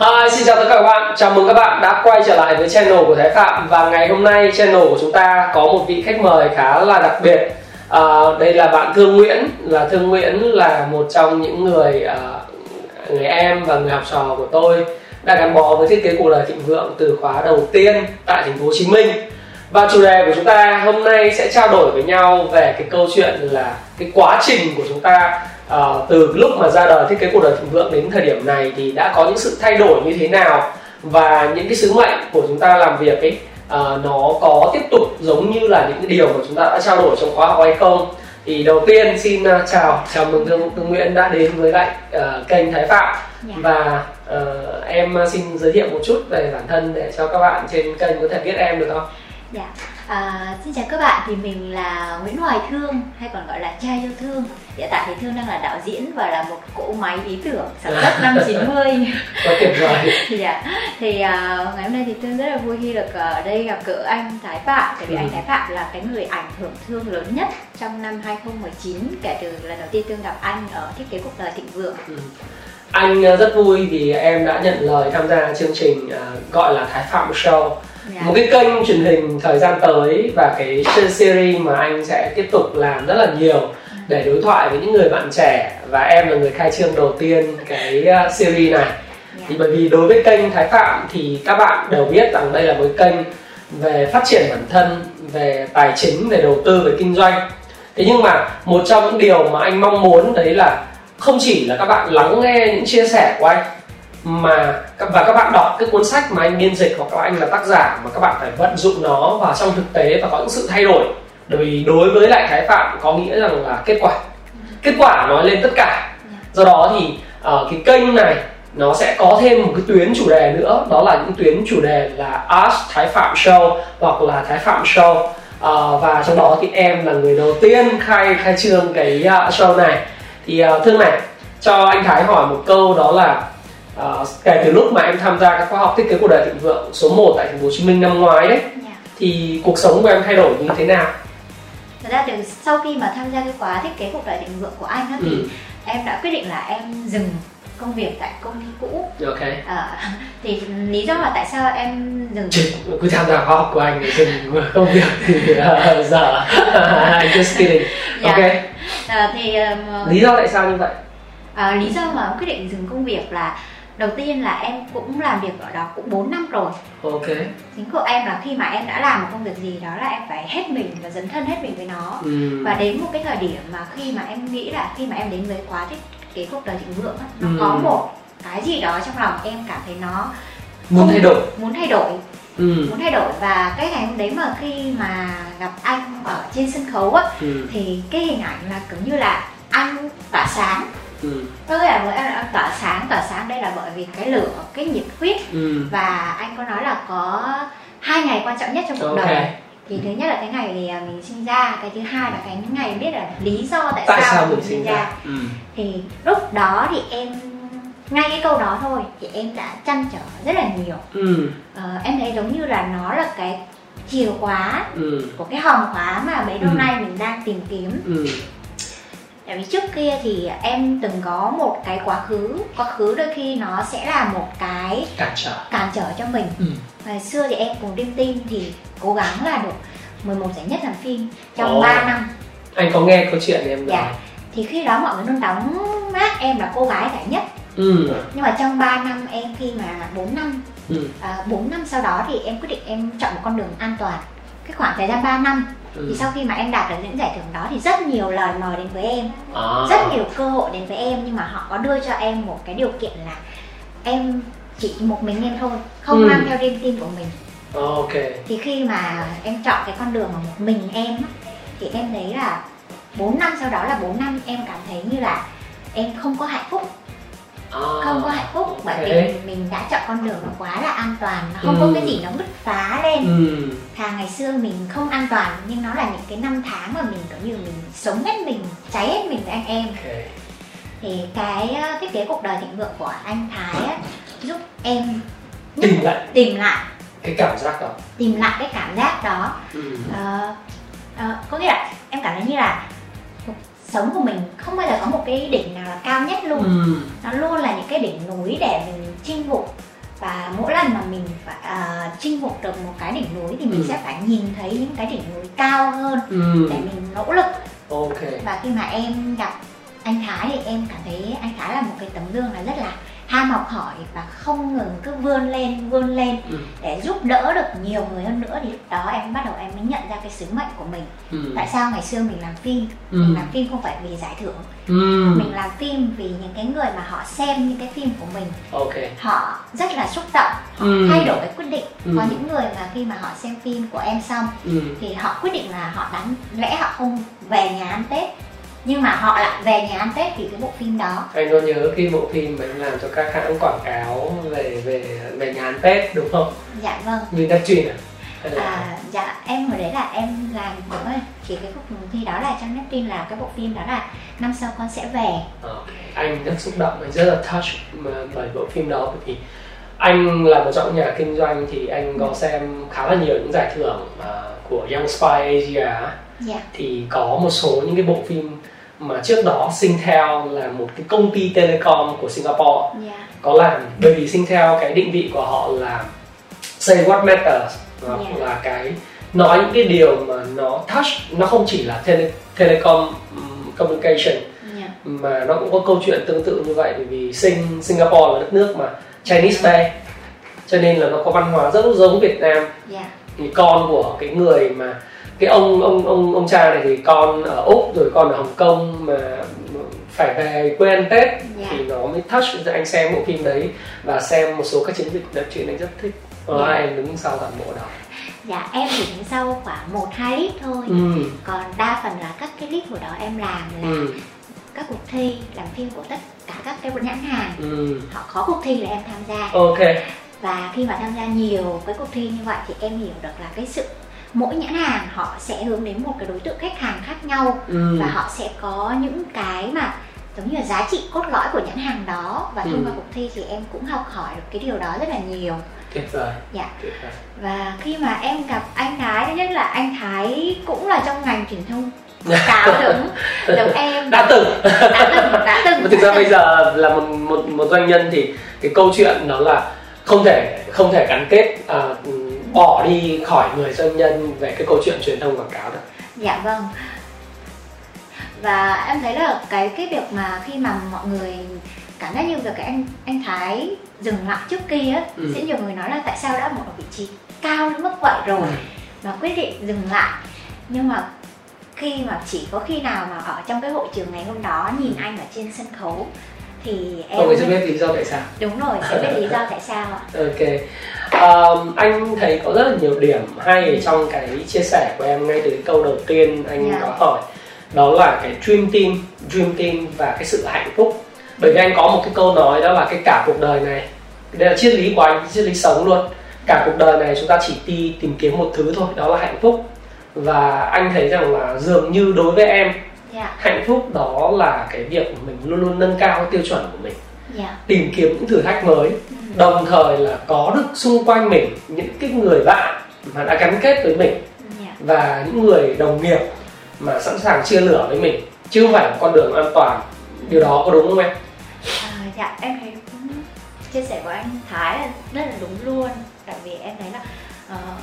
Hi, xin chào tất cả các bạn. Chào mừng các bạn đã quay trở lại với channel của Thái Phạm và ngày hôm nay channel của chúng ta có một vị khách mời khá là đặc biệt. À, đây là bạn Thương Nguyễn. Là Thương Nguyễn là một trong những người à, người em và người học trò của tôi đã gắn bó với thiết kế cuộc đời thịnh vượng từ khóa đầu tiên tại thành phố Hồ Chí Minh. Và chủ đề của chúng ta hôm nay sẽ trao đổi với nhau về cái câu chuyện là cái quá trình của chúng ta uh, từ lúc mà ra đời thiết kế cuộc đời thịnh vượng đến thời điểm này thì đã có những sự thay đổi như thế nào và những cái sứ mệnh của chúng ta làm việc ấy uh, nó có tiếp tục giống như là những cái điều mà chúng ta đã trao đổi trong khóa học hay không thì đầu tiên xin uh, chào chào mừng thương, thương Nguyễn đã đến với lại uh, kênh Thái Phạm yeah. Dạ. và uh, em xin giới thiệu một chút về bản thân để cho các bạn trên kênh có thể biết em được không? Dạ. Yeah. À, xin chào các bạn thì mình là Nguyễn Hoài Thương hay còn gọi là trai yêu thương. Hiện tại thì Thương đang là đạo diễn và là một cỗ máy ý tưởng sản xuất năm 90 Quá tuyệt vời. Dạ. Thì à, ngày hôm nay thì Thương rất là vui khi được ở đây gặp gỡ anh Thái Phạm. Tại vì ừ. anh Thái Phạm là cái người ảnh hưởng Thương lớn nhất trong năm 2019 kể từ lần đầu tiên Thương gặp anh ở thiết kế cuộc đời thịnh vượng. Ừ. Anh à, rất vui vì em đã nhận lời tham gia chương trình uh, gọi là Thái Phạm Show yeah. một cái kênh truyền hình thời gian tới và cái series mà anh sẽ tiếp tục làm rất là nhiều để đối thoại với những người bạn trẻ và em là người khai trương đầu tiên cái uh, series này thì bởi vì đối với kênh Thái Phạm thì các bạn đều biết rằng đây là một kênh về phát triển bản thân về tài chính về đầu tư về kinh doanh thế nhưng mà một trong những điều mà anh mong muốn đấy là không chỉ là các bạn lắng nghe những chia sẻ của anh mà và các bạn đọc cái cuốn sách mà anh biên dịch hoặc là anh là tác giả mà các bạn phải vận dụng nó vào trong thực tế và có những sự thay đổi. Bởi vì đối với lại thái phạm có nghĩa rằng là kết quả. Kết quả nói lên tất cả. Do đó thì uh, cái kênh này nó sẽ có thêm một cái tuyến chủ đề nữa. Đó là những tuyến chủ đề là Ask Thái Phạm Show hoặc là Thái Phạm Show. Uh, và trong đó thì em là người đầu tiên khai khai trương cái uh, show này. Thì uh, thương này cho anh Thái hỏi một câu đó là uh, kể từ lúc mà em tham gia các khóa học thiết kế cuộc đời thịnh vượng số 1 tại thành phố Hồ Chí Minh năm ngoái đấy yeah. Dạ. thì cuộc sống của em thay đổi như thế nào? Thật ra từ sau khi mà tham gia cái khóa thiết kế cuộc đời thịnh vượng của anh á, thì ừ. em đã quyết định là em dừng công việc tại công ty cũ. Ok. À, thì lý do là tại sao em dừng Chị, cứ tham gia khóa học của anh để dừng công việc thì uh, giờ just kidding. Yeah. Dạ. Ok. À, thì um, lý do tại sao như vậy? À, lý do mà quyết định dừng công việc là đầu tiên là em cũng làm việc ở đó cũng 4 năm rồi ok chính của em là khi mà em đã làm một công việc gì đó là em phải hết mình và dấn thân hết mình với nó ừ. và đến một cái thời điểm mà khi mà em nghĩ là khi mà em đến với khóa thiết kế cuộc đời thịnh vượng nó ừ. có một cái gì đó trong lòng em cảm thấy nó muốn thay đổi muốn thay đổi ừ. muốn thay đổi và cái ngày hôm đấy mà khi mà gặp anh ở trên sân khấu á ừ. thì cái hình ảnh là kiểu như là anh tỏa sáng ừ. có nghĩa là em tỏa sáng tỏa sáng đây là bởi vì cái lửa cái nhiệt huyết ừ. và anh có nói là có hai ngày quan trọng nhất trong cuộc okay. đời thì thứ nhất là cái ngày à, mình sinh ra cái thứ hai là cái ngày biết là lý do tại, tại sao, sao mình sinh ra, ra. Ừ. thì lúc đó thì em ngay cái câu đó thôi thì em đã chăn trở rất là nhiều ừ. ờ, em thấy giống như là nó là cái chìa khóa ừ. của cái hòm khóa mà mấy năm ừ. nay mình đang tìm kiếm ừ tại vì trước kia thì em từng có một cái quá khứ quá khứ đôi khi nó sẽ là một cái cản trở cản trở cho mình ừ. ngày xưa thì em cùng Dream Team thì cố gắng là được 11 giải nhất làm phim trong oh. 3 năm anh có nghe câu chuyện em dạ. Rồi. thì khi đó mọi người luôn đóng mát em là cô gái giải nhất ừ. nhưng mà trong 3 năm em khi mà 4 năm ừ. à, 4 năm sau đó thì em quyết định em chọn một con đường an toàn cái khoảng thời gian 3 năm ừ. thì sau khi mà em đạt được những giải thưởng đó thì rất nhiều lời mời đến với em à. rất nhiều cơ hội đến với em nhưng mà họ có đưa cho em một cái điều kiện là em chỉ một mình em thôi không ừ. mang theo dream team của mình ok thì khi mà em chọn cái con đường mà một mình em thì em thấy là 4 năm sau đó là 4 năm em cảm thấy như là em không có hạnh phúc à, không có hạnh phúc bởi vì mình đã chọn con đường nó quá là an toàn nó không ừ. có cái gì nó bứt phá lên ừ. thà ngày xưa mình không an toàn nhưng nó là những cái năm tháng mà mình kiểu như mình sống hết mình cháy hết mình với anh em okay. thì cái thiết kế cuộc đời thịnh vượng của anh Thái á, giúp em tìm lại tìm lại cái cảm giác đó tìm lại cái cảm giác đó ừ. uh, uh, có nghĩa là em cảm thấy như là sống của mình không bao giờ có một cái đỉnh nào là cao nhất luôn ừ. nó luôn là những cái đỉnh núi để mình chinh phục và mỗi lần mà mình phải uh, chinh phục được một cái đỉnh núi thì mình ừ. sẽ phải nhìn thấy những cái đỉnh núi cao hơn ừ. để mình nỗ lực okay. và khi mà em gặp anh Thái thì em cảm thấy anh Thái là một cái tấm gương là rất là ham học hỏi và không ngừng cứ vươn lên vươn lên ừ. để giúp đỡ được nhiều người hơn nữa thì lúc đó em bắt đầu em mới nhận ra cái sứ mệnh của mình ừ. tại sao ngày xưa mình làm phim ừ. mình làm phim không phải vì giải thưởng ừ. mình làm phim vì những cái người mà họ xem những cái phim của mình okay. họ rất là xúc động họ ừ. thay đổi cái quyết định ừ. có những người mà khi mà họ xem phim của em xong ừ. thì họ quyết định là họ đáng lẽ họ không về nhà ăn tết nhưng mà họ lại về nhà ăn tết vì cái bộ phim đó anh có nhớ khi bộ phim mà em làm cho các hãng quảng cáo về về về nhà ăn tết đúng không dạ vâng như Neptune à là... à dạ em hồi đấy là em làm đúng rồi chỉ cái cuộc thi đó là trong Neptune là cái bộ phim đó là năm sau con sẽ về okay. anh rất xúc động anh rất là touch bởi bộ phim đó bởi vì anh là một trong nhà kinh doanh thì anh có ừ. xem khá là nhiều những giải thưởng uh, của Young Spy Asia yeah. Dạ. thì có một số những cái bộ phim mà trước đó Singtel là một cái công ty telecom của Singapore yeah. Dạ. có làm bởi vì Singtel cái định vị của họ là say what matters yeah. Dạ. là cái nói những cái điều mà nó touch nó không chỉ là tele, telecom um, communication yeah. mà nó cũng có câu chuyện tương tự như vậy bởi vì Sing Singapore là đất nước mà Chinese Bay cho nên là nó có văn hóa rất giống Việt Nam yeah. thì con của cái người mà cái ông ông ông ông cha này thì con ở úc rồi con ở hồng kông mà phải về quê ăn tết yeah. Dạ. thì nó mới touch anh xem bộ phim đấy và xem một số các chiến dịch đợt chuyện anh rất thích và yeah. Em đứng sau toàn bộ đó dạ em chỉ đứng sau khoảng một hai clip thôi ừ. còn đa phần là các cái clip của đó em làm là ừ. các cuộc thi làm phim của tất cả các cái nhãn hàng ừ. họ có cuộc thi là em tham gia ok và khi mà tham gia nhiều cái cuộc thi như vậy thì em hiểu được là cái sự mỗi nhãn hàng họ sẽ hướng đến một cái đối tượng khách hàng khác nhau ừ. và họ sẽ có những cái mà giống như là giá trị cốt lõi của nhãn hàng đó. Và thông ừ. qua cuộc thi thì em cũng học hỏi được cái điều đó rất là nhiều. Tuyệt vời. Dạ. Tuyệt vời. và khi mà em gặp anh Thái thứ nhất là anh Thái cũng là trong ngành truyền thông cáo giống giống em. Đã từng. Đã từng đã từng. Thực ra bây giờ là một một một doanh nhân thì cái câu chuyện đó là không thể không thể gắn kết uh, bỏ đi khỏi người doanh nhân về cái câu chuyện truyền thông quảng cáo được dạ vâng và em thấy là cái cái việc mà khi mà mọi người cảm giác như việc cái anh anh Thái dừng lại trước kia á ừ. sẽ nhiều người nói là tại sao đã một vị trí cao đến mức vậy rồi ừ. mà quyết định dừng lại nhưng mà khi mà chỉ có khi nào mà ở trong cái hội trường ngày hôm đó nhìn ừ. anh ở trên sân khấu thì em không sẽ biết lý do tại sao. Đúng rồi sẽ biết lý do tại sao ạ. Ok. Um, anh thấy có rất là nhiều điểm hay trong cái chia sẻ của em ngay từ cái câu đầu tiên anh yeah. Dạ. có hỏi. Đó là cái dream team dream team và cái sự hạnh phúc. Bởi vì anh có một cái câu nói đó là cái cả cuộc đời này đây là triết lý của anh triết lý sống luôn. Cả cuộc đời này chúng ta chỉ đi tìm kiếm một thứ thôi đó là hạnh phúc. Và anh thấy rằng là dường như đối với em yeah. Dạ. hạnh phúc đó là cái việc mình luôn luôn nâng cao tiêu chuẩn của mình yeah. Dạ. tìm kiếm những thử thách mới ừ. đồng thời là có được xung quanh mình những cái người bạn mà đã gắn kết với mình yeah. Dạ. và những người đồng nghiệp mà sẵn sàng chia lửa với mình chứ không phải là con đường an toàn điều đó có đúng không em à, dạ em thấy chia sẻ của anh Thái là rất là đúng luôn tại vì em thấy là uh,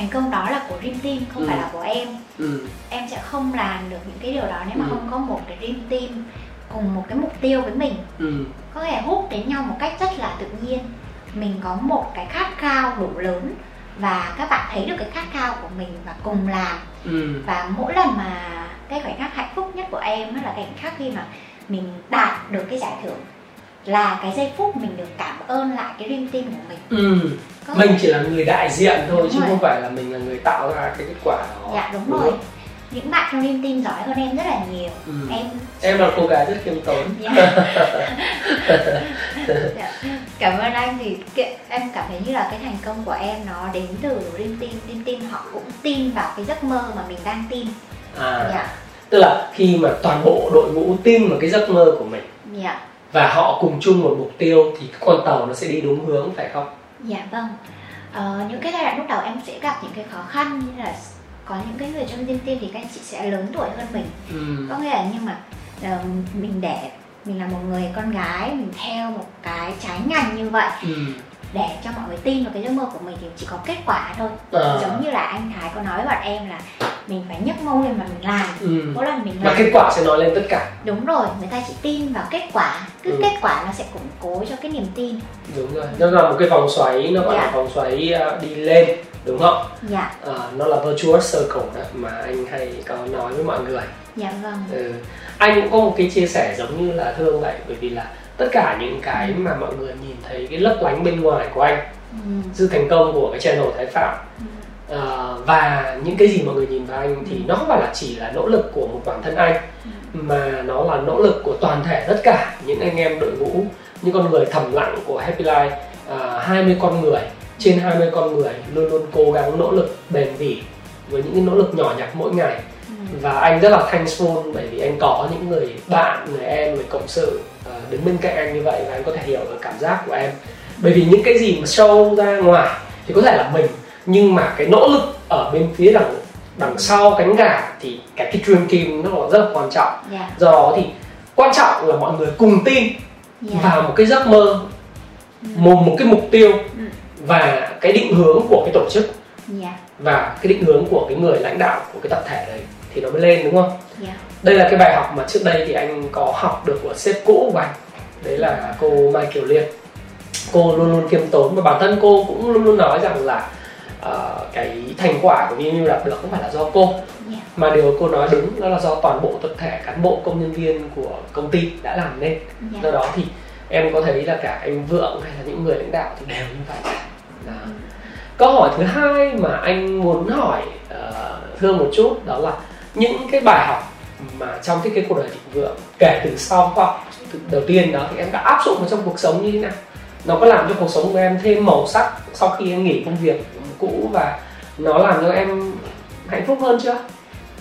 thành công đó là của Dream Team không ừ. phải là của em ừ. em sẽ không làm được những cái điều đó nếu mà ừ. không có một cái Dream Team cùng một cái mục tiêu với mình ừ. có thể hút đến nhau một cách rất là tự nhiên mình có một cái khát khao đủ lớn và các bạn thấy được cái khát khao của mình và cùng làm ừ. và mỗi lần mà cái khoảnh khắc hạnh phúc nhất của em là khoảnh khắc khi mà mình đạt được cái giải thưởng là cái giây phút mình được cảm ơn lại cái dream team của mình ừ. mình chỉ là người đại diện thôi đúng chứ rồi. không phải là mình là người tạo ra cái kết quả đó dạ đúng, đúng rồi không? những bạn trong dream team giỏi hơn em rất là nhiều ừ. em em là cô gái rất khiêm tốn dạ. dạ. cảm ơn anh thì em cảm thấy như là cái thành công của em nó đến từ dream team dream team họ cũng tin vào cái giấc mơ mà mình đang tin à dạ. tức là khi mà toàn bộ đội ngũ tin vào cái giấc mơ của mình dạ và họ cùng chung một mục tiêu thì con tàu nó sẽ đi đúng hướng phải không? Dạ vâng. Ờ, những cái giai đoạn lúc đầu em sẽ gặp những cái khó khăn như là có những cái người trong tiên tiên thì các anh chị sẽ lớn tuổi hơn mình. Ừ. Có nghĩa là nhưng mà uh, mình để mình là một người con gái mình theo một cái trái ngành như vậy ừ. Để cho mọi người tin vào cái giấc mơ của mình thì chỉ có kết quả thôi à. giống như là anh Thái có nói với bọn em là mình phải nhấc mông lên mà mình làm ừ. mỗi lần mình làm và kết quả sẽ nói lên tất cả đúng rồi người ta chỉ tin vào kết quả cứ ừ. kết quả nó sẽ củng cố cho cái niềm tin đúng rồi nó là một cái vòng xoáy nó gọi dạ. là vòng xoáy à, đi lên đúng không dạ à, nó là virtuous circle đó mà anh hay có nói với mọi người dạ vâng ừ. anh cũng có một cái chia sẻ giống như là thương vậy bởi vì là tất cả những cái mà mọi người nhìn thấy cái lấp lánh bên ngoài của anh ừ. sự thành công của cái channel thái phạm ừ. à, và những cái gì mọi người nhìn vào anh thì ừ. nó không phải là chỉ là nỗ lực của một bản thân anh ừ. mà nó là nỗ lực của toàn thể tất cả những anh em đội ngũ những con người thầm lặng của Happy Life à, 20 con người trên 20 con người luôn luôn cố gắng nỗ lực bền bỉ với những cái nỗ lực nhỏ nhặt mỗi ngày ừ. và anh rất là thankful bởi vì anh có những người bạn người em người cộng sự đứng bên cạnh anh như vậy và anh có thể hiểu được cảm giác của em bởi vì những cái gì mà show ra ngoài thì có thể là mình nhưng mà cái nỗ lực ở bên phía đằng đằng sau cánh gà thì cái cái dream team nó rất là quan trọng yeah. Dạ. do đó thì quan trọng là mọi người cùng tin yeah. Dạ. vào một cái giấc mơ ừ. một một cái mục tiêu ừ và cái định hướng của cái tổ chức yeah. Dạ. và cái định hướng của cái người lãnh đạo của cái tập thể đấy thì nó mới lên đúng không? Yeah. Dạ. Đây là cái bài học mà trước đây thì anh có học được của sếp cũ của anh đấy là cô Mai Kiều Liên cô luôn luôn khiêm tốn và bản thân cô cũng luôn luôn nói rằng là uh, cái thành quả của VMU đạt được không phải là do cô yeah. Dạ. mà điều cô nói đúng đó là do toàn bộ tập thể cán bộ công nhân viên của công ty đã làm nên yeah. do đó thì em có thấy là cả anh Vượng hay là những người lãnh đạo thì đều như vậy đó. câu hỏi thứ hai mà anh muốn hỏi uh, thương một chút đó là những cái bài học mà trong cái cái cuộc đời thịnh vượng kể từ sau khoa học đầu tiên đó thì em đã áp dụng vào trong cuộc sống như thế nào nó có làm cho cuộc sống của em thêm màu sắc sau khi em nghỉ công việc cũ và nó làm cho em hạnh phúc hơn chưa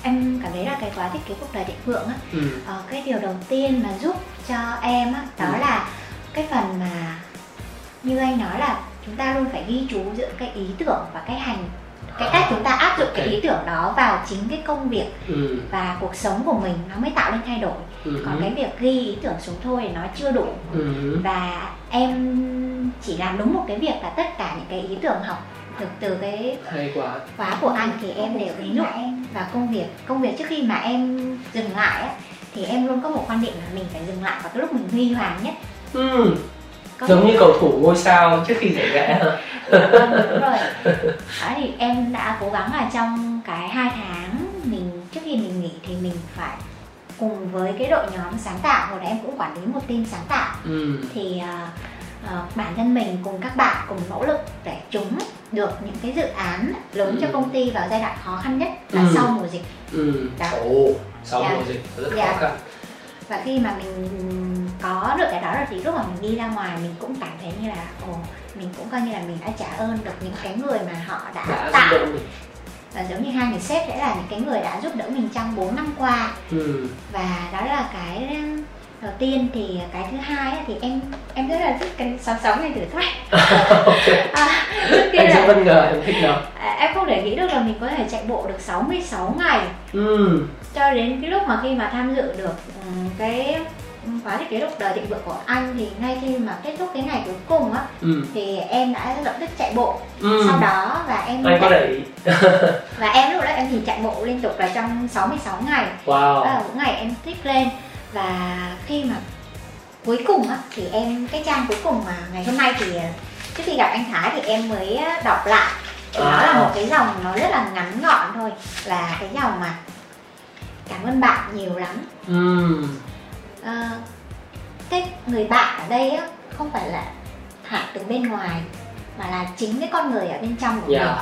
em cảm thấy là cái quá thích cái cuộc đời thịnh vượng á ừ. ờ, cái điều đầu tiên mà giúp cho em á đó ừ. là cái phần mà như anh nói là chúng ta luôn phải ghi chú giữa cái ý tưởng và cái hành cái cách chúng ta áp dụng cái ý tưởng đó vào chính cái công việc ừ. và cuộc sống của mình nó mới tạo nên thay đổi ừ. còn cái việc ghi ý tưởng xuống thôi thì nó chưa đủ ừ. và em chỉ làm đúng một cái việc là tất cả những cái ý tưởng học được từ cái Hay quá. khóa của anh thì em đều ứng dụng vào công việc công việc trước khi mà em dừng lại á, thì em luôn có một quan điểm là mình phải dừng lại vào cái lúc mình huy hoàng nhất ừ có giống như cầu thủ ngôi sao trước khi giải gã hả vâng, đúng rồi đó thì em đã cố gắng là trong cái hai tháng mình trước khi mình nghỉ thì mình phải cùng với cái đội nhóm sáng tạo hồi đấy em cũng quản lý một team sáng tạo ừ. thì uh, uh, bản thân mình cùng các bạn cùng nỗ lực để chúng được những cái dự án lớn ừ. cho công ty vào giai đoạn khó khăn nhất là ừ. sau mùa dịch ừ. Đó. Ồ, sau yeah. Dạ. mùa dịch rất yeah. khó dạ. khăn và khi mà mình có được cái đó rồi thì lúc mà mình đi ra ngoài mình cũng cảm thấy như là ồ mình cũng coi như là mình đã trả ơn được những cái người mà họ đã, đã tạo. và giống như hai người sếp sẽ là những cái người đã giúp đỡ mình trong 4 năm qua. Ừ. và đó là cái đầu tiên thì cái thứ hai thì em em rất là thích cái sáu sáu ngày thử thách. À, anh là, bất ngờ em thích nào à, em không thể nghĩ được là mình có thể chạy bộ được 66 ngày. Ừ. cho đến cái lúc mà khi mà tham dự được um, cái khóa thiết kế cuộc đời thịnh vượng của anh thì ngay khi mà kết thúc cái ngày cuối cùng á ừ. thì em đã lập tức chạy bộ ừ. sau đó và em anh có để ý và em lúc đó em thì chạy bộ liên tục là trong 66 ngày wow. đó là mỗi ngày em thích lên và khi mà cuối cùng á thì em cái trang cuối cùng mà ngày hôm nay thì trước khi gặp anh Thái thì em mới đọc lại thì à. nó là một cái dòng nó rất là ngắn gọn thôi là cái dòng mà cảm ơn bạn nhiều lắm ừ. À, cái người bạn ở đây á không phải là hạt từ bên ngoài mà là chính cái con người ở bên trong của yeah. mình.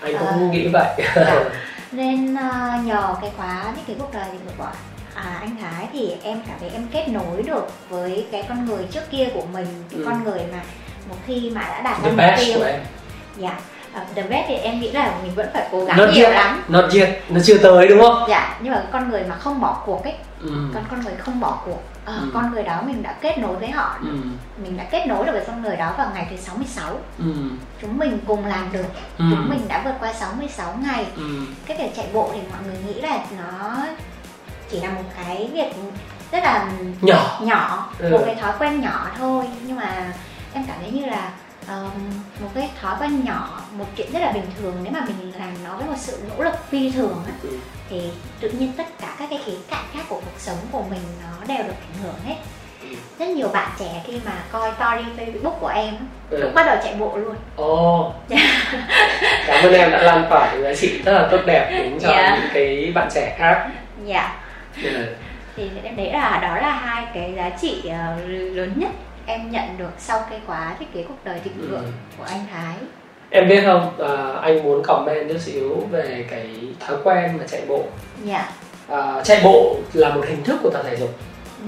Anh cũng uh, nghĩ vậy. Dạ. nên uh, nhờ cái khóa những cái cuộc đời thì của à, anh Thái thì em cảm thấy em kết nối được với cái con người trước kia của mình cái ừ. con người mà một khi mà đã đạt được mục tiêu. dạ. Uh, the best thì em nghĩ là mình vẫn phải cố gắng not nhiều yet. lắm. Not yet. Nó chưa tới đúng không? Dạ nhưng mà con người mà không bỏ cuộc ấy ừ. con con người không bỏ cuộc à, ừ. con người đó mình đã kết nối với họ ừ. mình đã kết nối được với con người đó vào ngày thứ 66 ừ. chúng mình cùng làm được ừ. chúng mình đã vượt qua 66 ngày ừ. cái việc chạy bộ thì mọi người nghĩ là nó chỉ là một cái việc rất là nhỏ nhỏ ừ. một cái thói quen nhỏ thôi nhưng mà em cảm thấy như là uh, một cái thói quen nhỏ một chuyện rất là bình thường nếu mà mình làm nó với một sự nỗ lực phi thường ừ. Thì tự nhiên tất cả các cái khía cạnh khác của cuộc sống của mình nó đều được ảnh hưởng hết rất nhiều bạn trẻ khi mà coi story Facebook của em ừ. cũng bắt đầu chạy bộ luôn. Ồ. Oh. Cảm ơn em đã lan tỏa giá trị rất là tốt đẹp đến cho yeah. Dạ. những cái bạn trẻ khác. Dạ. Yeah. yeah. Thì đấy là đó là hai cái giá trị uh, lớn nhất em nhận được sau cái khóa thiết kế cuộc đời thịnh ừ. vượng ừ. của anh Thái. Em biết không, à, anh muốn comment chút xíu về cái thói quen mà chạy bộ. Dạ. Yeah. À, chạy bộ là một hình thức của tập thể dục.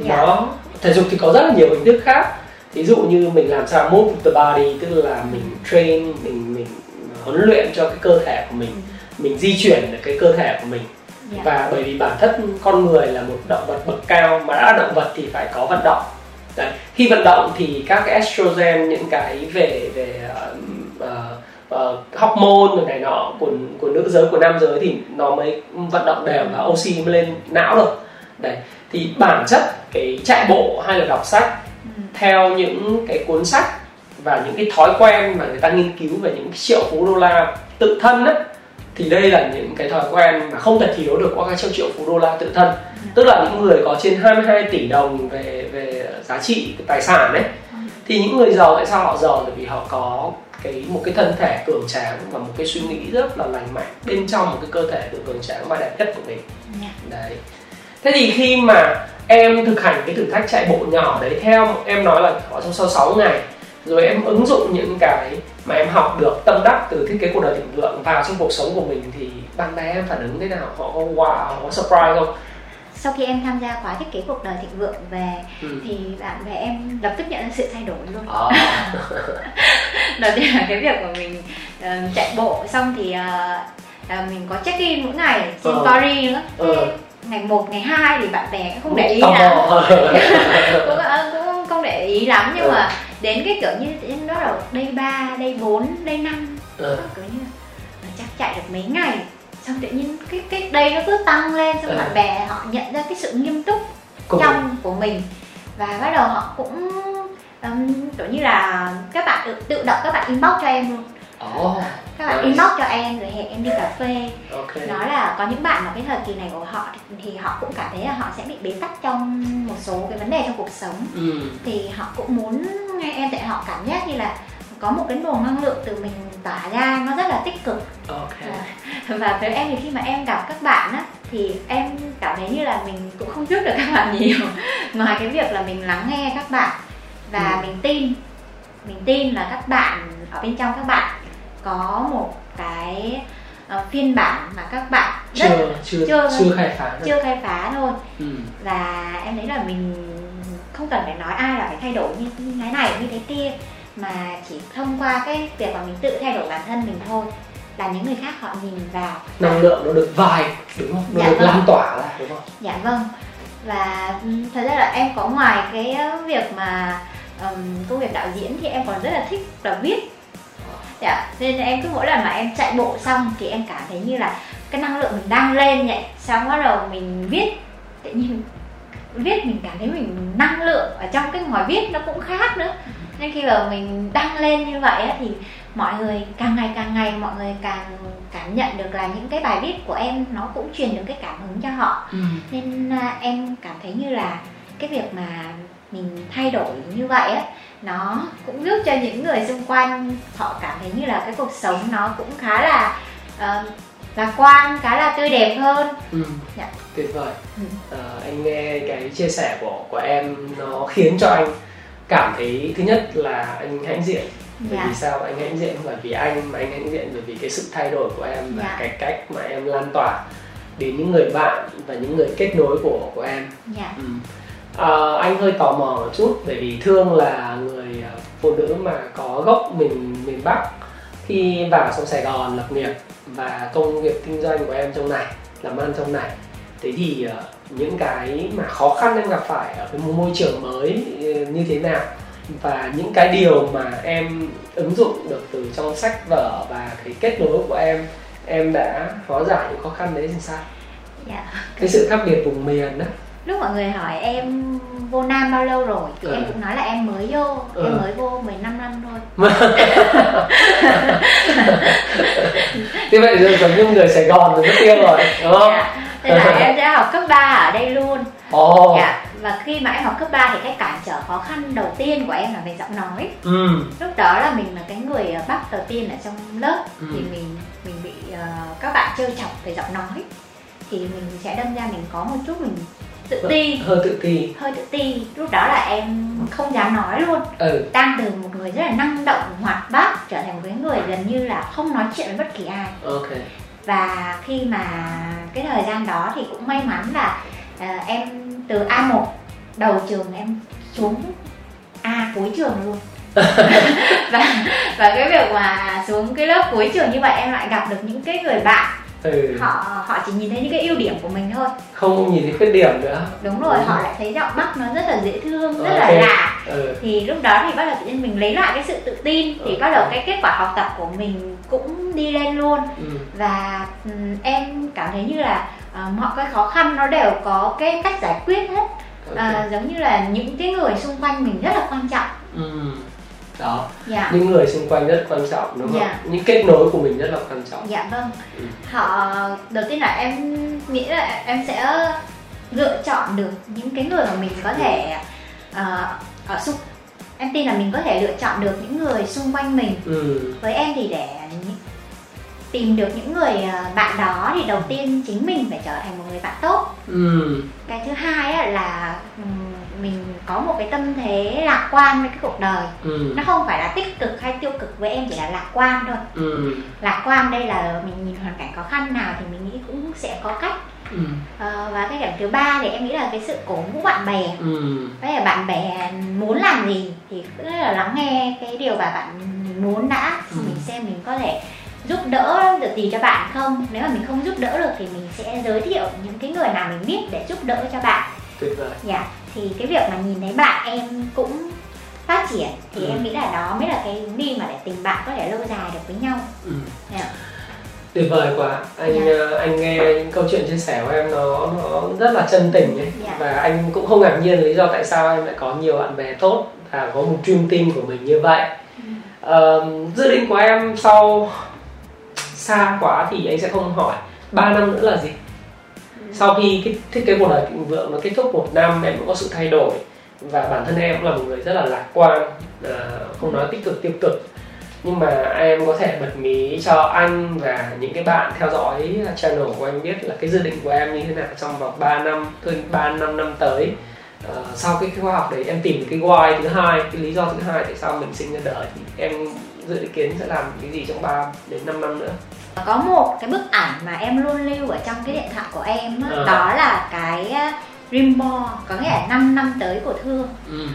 Yeah. Nó thể dục thì có rất là nhiều hình thức khác ví dụ như mình làm sao move the body tức là mình train mình mình huấn luyện cho cái cơ thể của mình ừ. mình di chuyển được cái cơ thể của mình yeah. và bởi vì bản thân con người là một động vật bậc cao mà đã động vật thì phải có vận động Đấy. khi vận động thì các cái estrogen những cái về về uh, uh, uh, hormone này nọ của của nữ giới của nam giới thì nó mới vận động đều và oxy mới lên não được đấy thì bản chất cái chạy bộ hay là đọc sách ừ. theo những cái cuốn sách và những cái thói quen mà người ta nghiên cứu về những triệu phú đô la tự thân ấy, thì đây là những cái thói quen mà không thể thiếu được qua các triệu triệu phú đô la tự thân ừ. tức là những người có trên 22 tỷ đồng về về giá trị tài sản đấy ừ. thì những người giàu tại sao họ giàu bởi vì họ có cái một cái thân thể cường tráng và một cái suy nghĩ rất là lành mạnh bên trong một cái cơ thể tự cường tráng và đẹp nhất của mình. Yeah. đấy. Thế thì khi mà em thực hành cái thử thách chạy bộ nhỏ đấy theo em nói là có trong sau 6 ngày rồi em ứng dụng những cái mà em học được tâm đắc từ thiết kế cuộc đời thịnh vượng vào trong cuộc sống của mình thì bạn bè em phản ứng thế nào? Họ có wow có surprise không sau khi em tham gia khóa thiết kế cuộc đời thịnh vượng về ừ. thì bạn bè em lập tức nhận ra sự thay đổi luôn à. đầu tiên là cái việc của mình uh, chạy bộ xong thì uh, uh, mình có check in mỗi ngày trên ờ. story nữa ờ ngày 1, ngày 2 thì bạn bè cũng không để ý lắm cũng, cũng không để ý lắm nhưng ừ. mà đến cái kiểu như nó là đây 3, đây 4, đây 5 ừ. kiểu như chắc chạy được mấy ngày xong tự nhiên cái cái đây nó cứ tăng lên xong ừ. bạn bè họ nhận ra cái sự nghiêm túc Cùng. trong của mình và bắt đầu họ cũng um, kiểu như là các bạn tự, tự động các bạn inbox cho em luôn oh, các bạn nice. inbox cho em rồi hẹn em đi cà phê okay. nói là có những bạn mà cái thời kỳ này của họ thì họ cũng cảm thấy là họ sẽ bị bế tắc trong một số cái vấn đề trong cuộc sống ừ. thì họ cũng muốn nghe em tại họ cảm giác như là có một cái luồng năng lượng từ mình tỏa ra nó rất là tích cực okay. và, và với em thì khi mà em gặp các bạn á thì em cảm thấy như là mình cũng không giúp được các bạn nhiều ngoài cái việc là mình lắng nghe các bạn và ừ. mình tin mình tin là các bạn ở bên trong các bạn có một cái uh, phiên bản mà các bạn rất chưa chưa chưa, chưa khai phá chưa khai phá thôi ừ. và em thấy là mình không cần phải nói ai là phải thay đổi như, như thế này như thế kia mà chỉ thông qua cái việc mà mình tự thay đổi bản thân mình thôi là những người khác họ nhìn vào. Năng lượng nó được vài đúng không? Nó dạ được vâng. lan tỏa ra đúng không? Dạ vâng. Và ừ, thật ra là em có ngoài cái việc mà um, công việc đạo diễn thì em còn rất là thích là viết. Dạ nên em cứ mỗi lần mà em chạy bộ xong thì em cảm thấy như là cái năng lượng mình đang lên vậy. Xong bắt đầu mình viết tự nhiên viết mình cảm thấy mình năng lượng ở trong cái ngòi viết nó cũng khác nữa nên khi mà mình đăng lên như vậy á, thì mọi người càng ngày càng ngày mọi người càng cảm nhận được là những cái bài viết của em nó cũng truyền được cái cảm hứng cho họ ừ. nên à, em cảm thấy như là cái việc mà mình thay đổi như vậy á nó cũng giúp cho những người xung quanh họ cảm thấy như là cái cuộc sống nó cũng khá là uh, lạc quan khá là tươi đẹp hơn ừ. dạ. tuyệt vời ừ. à, anh nghe cái chia sẻ của của em nó khiến cho anh cảm thấy thứ nhất là anh hãnh diện bởi dạ. vì sao anh hãnh diện không phải vì anh mà anh hãnh diện bởi vì cái sự thay đổi của em và dạ. cái cách mà em lan tỏa đến những người bạn và những người kết nối của của em dạ. ừ. à, anh hơi tò mò một chút bởi vì thương là người à, phụ nữ mà có gốc miền miền bắc khi vào trong sài gòn lập nghiệp và công việc kinh doanh của em trong này làm ăn trong này thế thì uh, những cái mà khó khăn em gặp phải ở cái môi trường mới uh, như thế nào và những cái điều mà em ứng dụng được từ trong sách vở và cái kết nối của em em đã hóa giải những khó khăn đấy thì sao yeah. cái sự khác biệt vùng miền đó lúc mọi người hỏi em vô nam bao lâu rồi thì ừ. em cũng nói là em mới vô ừ. em mới vô 15 năm thôi như vậy giống như người sài gòn rồi mất tiêu rồi đúng không dạ. Thế là em đã học cấp 3 ở đây luôn oh. dạ. Và khi mà em học cấp 3 thì cái cản trở khó khăn đầu tiên của em là về giọng nói ừ. Lúc đó là mình là cái người bắc đầu tiên ở trong lớp ừ. Thì mình mình bị uh, các bạn trêu chọc về giọng nói Thì mình sẽ đâm ra mình có một chút mình tự ti hơi tự ti hơi tự ti lúc đó là em không dám nói luôn ừ. đang từ một người rất là năng động hoạt bát trở thành một cái người gần như là không nói chuyện với bất kỳ ai ok và khi mà cái thời gian đó thì cũng may mắn là uh, em từ A1 đầu trường em xuống A cuối trường luôn. Và và cái việc mà xuống cái lớp cuối trường như vậy em lại gặp được những cái người bạn ừ. họ họ chỉ nhìn thấy những cái ưu điểm của mình thôi không nhìn thấy khuyết điểm nữa đúng rồi ừ. họ lại thấy giọng bắc nó rất là dễ thương rất okay. là lạ ừ. thì lúc đó thì bắt đầu tự nhiên mình lấy lại cái sự tự tin thì okay. bắt đầu cái kết quả học tập của mình cũng đi lên luôn ừ. và um, em cảm thấy như là uh, mọi cái khó khăn nó đều có cái cách giải quyết hết okay. uh, giống như là những cái người xung quanh mình rất là quan trọng ừ đó dạ. những người xung quanh rất quan trọng đúng không dạ. những kết nối của mình rất là quan trọng dạ vâng ừ. họ đầu tiên là em nghĩ là em sẽ lựa chọn được những cái người mà mình có thể uh, ở xung em tin là mình có thể lựa chọn được những người xung quanh mình ừ. với em thì để tìm được những người ờ, bạn đó thì đầu tiên chính mình phải trở thành một người bạn tốt ừ. cái thứ hai là mình có một cái tâm thế lạc quan với cái cuộc đời ừ. nó không phải là tích cực hay tiêu cực với em chỉ là lạc quan thôi ừ. lạc quan đây là mình nhìn hoàn cảnh khó khăn nào thì mình nghĩ cũng sẽ có cách ừ. à, và cái điểm thứ ba thì em nghĩ là cái sự cổ vũ bạn bè ừ. cái là bạn bè muốn làm gì thì rất là lắng nghe cái điều mà bạn muốn đã ừ. mình xem mình có thể giúp đỡ được gì cho bạn không nếu mà mình không giúp đỡ được thì mình sẽ giới thiệu những cái người nào mình biết để giúp đỡ cho bạn tuyệt vời dạ thì cái việc mà nhìn thấy bạn em cũng phát triển thì ừ. em nghĩ là đó mới là cái hướng đi mà để tình bạn có thể lâu dài được với nhau ừ. yeah. tuyệt vời quá anh yeah. Dạ. Ờ, anh nghe những câu chuyện chia sẻ của em nó nó rất là chân tình ấy yeah. Dạ. và anh cũng không ngạc nhiên lý do tại sao em lại có nhiều bạn bè tốt và có một dream team của mình như vậy ừ. uh, dự định của em sau xa quá thì anh sẽ không hỏi 3 năm nữa là gì sau khi cái thiết kế một đời thịnh vượng nó kết thúc một năm em cũng có sự thay đổi. Và bản thân em cũng là một người rất là lạc quan à, không nói tích cực tiêu cực. Nhưng mà em có thể bật mí cho anh và những cái bạn theo dõi channel của anh biết là cái dự định của em như thế nào trong vòng 3 năm hơn 3 năm năm tới. Ờ, sau cái, khóa khoa học đấy em tìm cái why thứ hai cái lý do thứ hai tại sao mình sinh ra đời thì em dự kiến sẽ làm cái gì trong 3 đến 5 năm nữa có một cái bức ảnh mà em luôn lưu ở trong cái điện thoại của em đó, à. đó là cái dream board có nghĩa là 5 năm tới của thương ừ.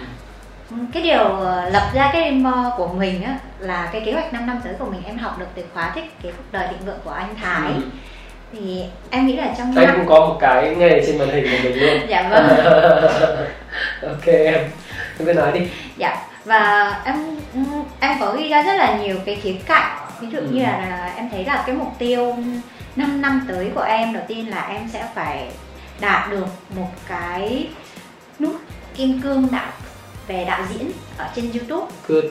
cái điều ờ, lập ra cái board của mình á là cái kế hoạch 5 năm tới của mình em học được từ khóa thiết kế cuộc đời định vượng của anh Thái ừ. thì em nghĩ là trong anh năm... cũng có một cái ngay trên màn hình của mình luôn dạ vâng ok em em cứ nói đi dạ và em em có ghi ra rất là nhiều cái khía cạnh ví dụ như là, em thấy là cái mục tiêu 5 năm tới của em đầu tiên là em sẽ phải đạt được một cái nút kim cương đạo về đạo diễn ở trên youtube Good.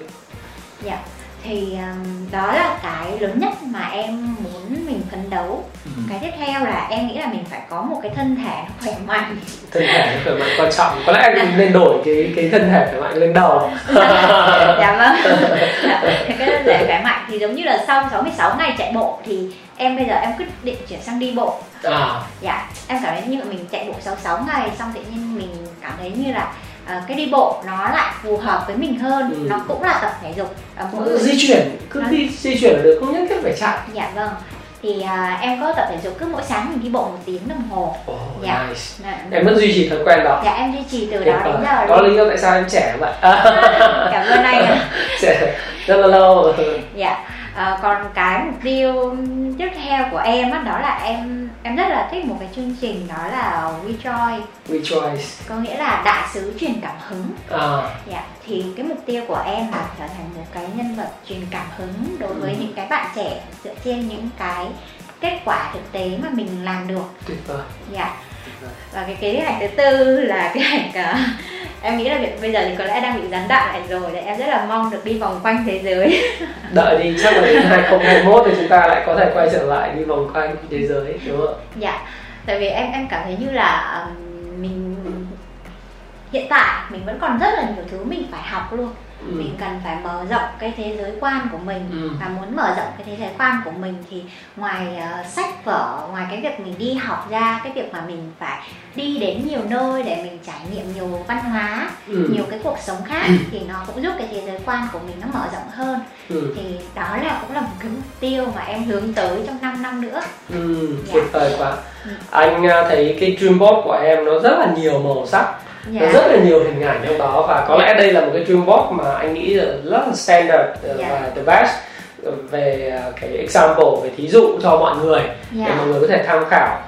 dạ thì um, đó là cái lớn nhất mà em muốn mình phấn đấu ừ. cái tiếp theo là em nghĩ là mình phải có một cái thân thể nó khỏe mạnh thân thể khỏe mạnh quan trọng có lẽ dạ. nên đổi cái cái thân thể khỏe mạnh lên đầu dạ vâng dạ, cái thân thể khỏe mạnh thì giống như là sau 66 ngày chạy bộ thì em bây giờ em quyết định chuyển sang đi bộ à. dạ em cảm thấy như mình chạy bộ 66 ngày xong tự nhiên mình cảm thấy như là uh, cái đi bộ nó lại phù hợp với mình hơn. Ừ. nó cũng là tập thể dục. Uh, mỗi... di chuyển cứ nó... đi di chuyển là được không nhất thiết phải chạy. Dạ vâng. Thì uh, em có tập thể dục cứ mỗi sáng mình đi bộ một tiếng đồng hồ. Oh, dạ. nice. Dạ. em vẫn duy trì thói quen đó. Dạ em duy trì từ đó đến giờ đó là lý do tại sao em trẻ vậy cảm ơn anh trẻ rất là lâu. Dạ. À, còn cái mục tiêu tiếp theo của em đó là em em rất là thích một cái chương trình đó là Rejoice Rejoice có nghĩa là đại sứ truyền cảm hứng. À. dạ thì cái mục tiêu của em là trở thành một cái nhân vật truyền cảm hứng đối với ừ. những cái bạn trẻ dựa trên những cái kết quả thực tế mà mình làm được. Tuyệt vời. Dạ. Và cái kế hoạch thứ tư là cái hoạch uh, em nghĩ là bây giờ thì có lẽ đang bị gián đoạn lại rồi. Để em rất là mong được đi vòng quanh thế giới. Đợi đi chắc là đến 2021 thì chúng ta lại có thể quay trở lại đi vòng quanh thế giới đúng không dạ. Tại vì em em cảm thấy như là mình hiện tại mình vẫn còn rất là nhiều thứ mình phải học luôn ừ. mình cần phải mở rộng cái thế giới quan của mình ừ. và muốn mở rộng cái thế giới quan của mình thì ngoài uh, sách vở ngoài cái việc mình đi học ra cái việc mà mình phải đi đến nhiều nơi để mình trải nghiệm nhiều văn hóa ừ. nhiều cái cuộc sống khác ừ. thì nó cũng giúp cái thế giới quan của mình nó mở rộng hơn ừ. thì đó là cũng là một cái mục tiêu mà em hướng tới trong 5 năm nữa ừ, dạ. tuyệt vời quá ừ. anh à, thấy cái dream board của em nó rất là nhiều màu sắc yeah. Dạ. rất là nhiều hình ảnh trong đó và có lẽ đây là một cái dreambox mà anh nghĩ là rất là standard. Ờ, dạ. và the best về ờ, cái example về thí dụ cho mọi người yeah. để dạ. mọi người có thể tham khảo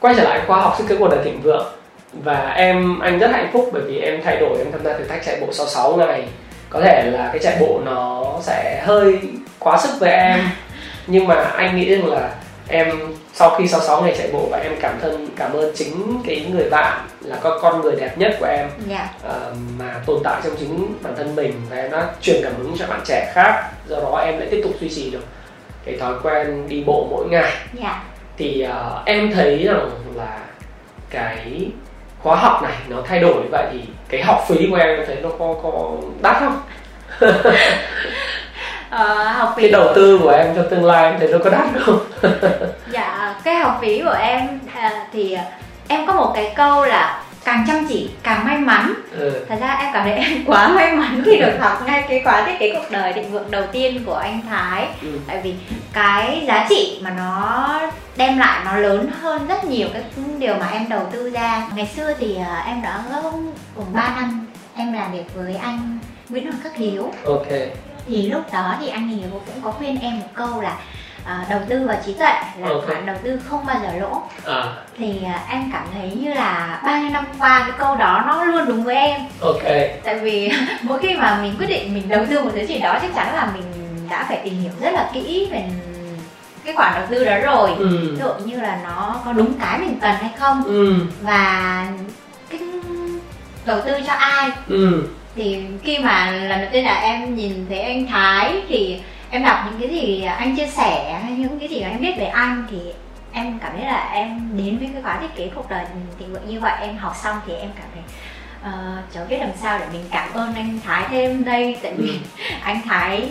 quay trở lại khoa học sức kế cuộc đời thịnh vượng và em anh rất hạnh phúc bởi vì em thay đổi em tham gia thử thách chạy bộ sau 6 ngày có thể là cái chạy bộ nó sẽ hơi quá sức với em nhưng mà anh nghĩ rằng là em sau khi sau 6 ngày chạy bộ và em cảm thân cảm ơn chính cái người bạn là con con người đẹp nhất của em yeah. Dạ. uh, ờ, mà tồn tại trong chính bản thân mình và em đã truyền cảm hứng cho bạn trẻ khác do đó em lại tiếp tục duy trì được cái thói quen đi bộ mỗi ngày yeah. Dạ. thì uh, em thấy rằng là cái khóa học này nó thay đổi vậy thì cái học phí của em thấy nó có có đắt không uh, học phí cái đầu tư của em cho tương lai em thấy nó có đắt không? Dạ cái học phí của em uh, thì em có một cái câu là càng chăm chỉ càng may mắn. Ừ. thật ra em cảm thấy em quá may mắn khi được học ngay cái khóa thiết kế cuộc đời định vượng đầu tiên của anh thái. Ừ. tại vì cái giá trị mà nó đem lại nó lớn hơn rất nhiều cái điều mà em đầu tư ra. Ngày xưa thì uh, em đã cùng 3 năm em làm việc với anh Nguyễn Hoàng Khắc Hiếu. Ok thì lúc đó thì anh Hiếu cũng có khuyên em một câu là à, đầu tư vào trí tuệ là okay. khoản đầu tư không bao giờ lỗ à. thì à, em cảm thấy như là bao nhiêu năm qua cái câu đó nó luôn đúng với em ok tại vì mỗi khi mà mình quyết định mình đầu tư một thứ gì đó chắc chắn là mình đã phải tìm hiểu rất là kỹ về cái khoản đầu tư đó rồi ừ. ví dụ như là nó có đúng cái mình cần hay không ừ. và cái đầu tư cho ai ừ thì khi mà lần đầu tiên là em nhìn thấy anh Thái thì em đọc những cái gì anh chia sẻ hay những cái gì mà em biết về anh thì em cảm thấy là em đến với cái khóa thiết kế cuộc đời thì như vậy em học xong thì em cảm thấy uh, cháu biết làm sao để mình cảm ơn anh Thái thêm đây tại vì ừ. anh Thái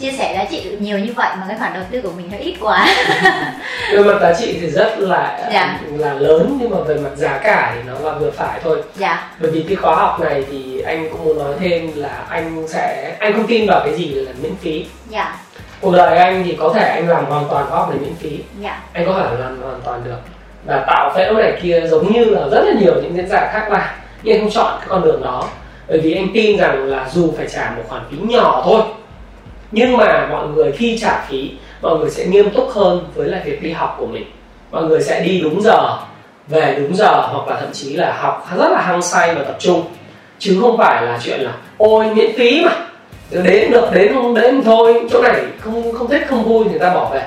chia sẻ giá trị nhiều như vậy mà cái khoản đầu tư của mình nó ít quá về mặt giá trị thì rất là dạ. là lớn nhưng mà về mặt giá cả thì nó là vừa phải thôi dạ. bởi vì cái khóa học này thì anh cũng muốn nói thêm là anh sẽ anh không tin vào cái gì là miễn phí dạ. cuộc đời anh thì có thể anh làm hoàn toàn khóa học này miễn phí dạ. anh có thể làm hoàn toàn được và tạo phễu này kia giống như là rất là nhiều những diễn giả khác làm nhưng anh không chọn cái con đường đó bởi vì anh tin rằng là dù phải trả một khoản phí nhỏ thôi nhưng mà mọi người khi trả phí, mọi người sẽ nghiêm túc hơn với lại việc đi học của mình. Mọi người sẽ đi đúng giờ, về đúng giờ, hoặc là thậm chí là học rất là hăng say và tập trung. Chứ không phải là chuyện là, ôi, miễn phí mà đến được, đến không đến thôi, chỗ này không không thích, không vui, người ta bỏ về.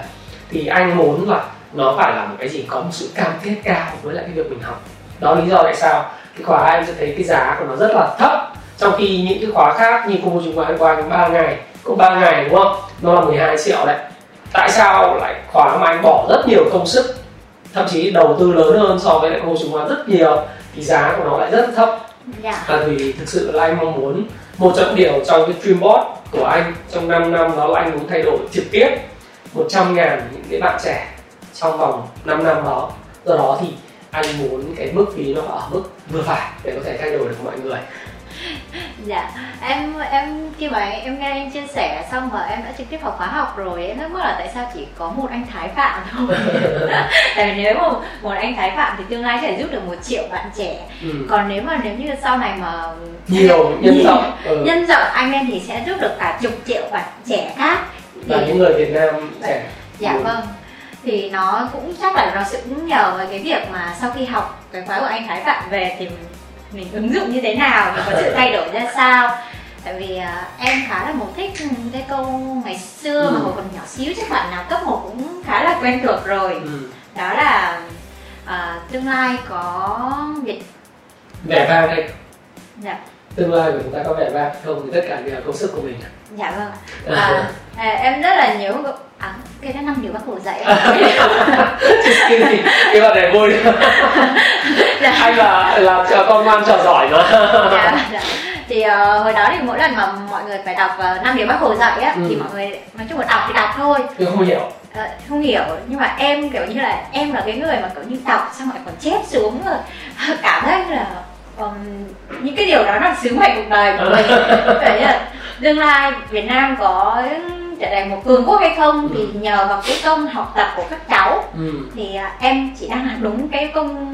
Thì anh muốn là nó phải là một cái gì có một sự cam kết cao với lại cái việc mình học. Đó lý do tại sao cái khóa em sẽ thấy cái giá của nó rất là thấp. Trong khi những cái khóa khác như cô chứng khoán qua những ba ngày có 3 ngày đúng không? Nó là 12 triệu đấy. Tại sao lại khóa mà anh bỏ rất nhiều công sức? Thậm chí đầu tư lớn hơn so với lại cô chứng khoán rất nhiều thì giá của nó lại rất thấp. Yeah. Dạ. là vì thực sự là anh mong muốn một trong điều trong cái dreamboard của anh trong 5 năm đó là anh muốn thay đổi trực tiếp 100 ngàn những cái bạn trẻ trong vòng 5 năm đó. Do đó thì anh muốn cái mức phí nó ở mức vừa phải để có thể thay đổi được mọi người dạ em em khi mà em nghe anh chia sẻ xong và em đã trực tiếp học khóa học rồi em thắc mắc là tại sao chỉ có một anh thái phạm thôi tại vì nếu mà một anh thái phạm thì tương lai sẽ giúp được một triệu bạn trẻ ừ. còn nếu mà nếu như sau này mà nhiều nhân rộng ừ. nhân rộng anh em thì sẽ giúp được cả chục triệu bạn trẻ khác và thì... những người việt nam trẻ dạ ừ. vâng thì nó cũng chắc là nó sẽ cũng nhờ vào cái việc mà sau khi học cái khóa của anh Thái Phạm về thì mình ứng dụng như thế nào mình có sự thay đổi ra sao? Tại vì uh, em khá là một thích cái câu ngày xưa ừ. mà hồi còn nhỏ xíu chắc bạn nào cấp một cũng khá là quen thuộc rồi. Ừ. đó là à, tương lai có việc vẻ vang hay dạ. Tương lai của chúng ta có vẻ vang không thì tất cả đều là công sức của mình. Dạ vâng. À, à, em rất là nhớ à, cái đó năm điều bác hồ dạy cái bạn này vui dạ. anh là là con ngoan trò giỏi mà dạ, dạ. thì uh, hồi đó thì mỗi lần mà mọi người phải đọc uh, năm điều bác hồ dạy á ừ. thì mọi người nói chung là đọc thì đọc thôi nhưng không hiểu uh, không hiểu nhưng mà em kiểu như là em là cái người mà kiểu như đọc xong lại còn chép xuống rồi cảm thấy là um, những cái điều đó là sứ mệnh cuộc đời của mình như là tương lai Việt Nam có trở thành một cường quốc hay không ừ. thì nhờ vào cái công học tập của các cháu ừ. thì uh, em chỉ đang làm đúng cái công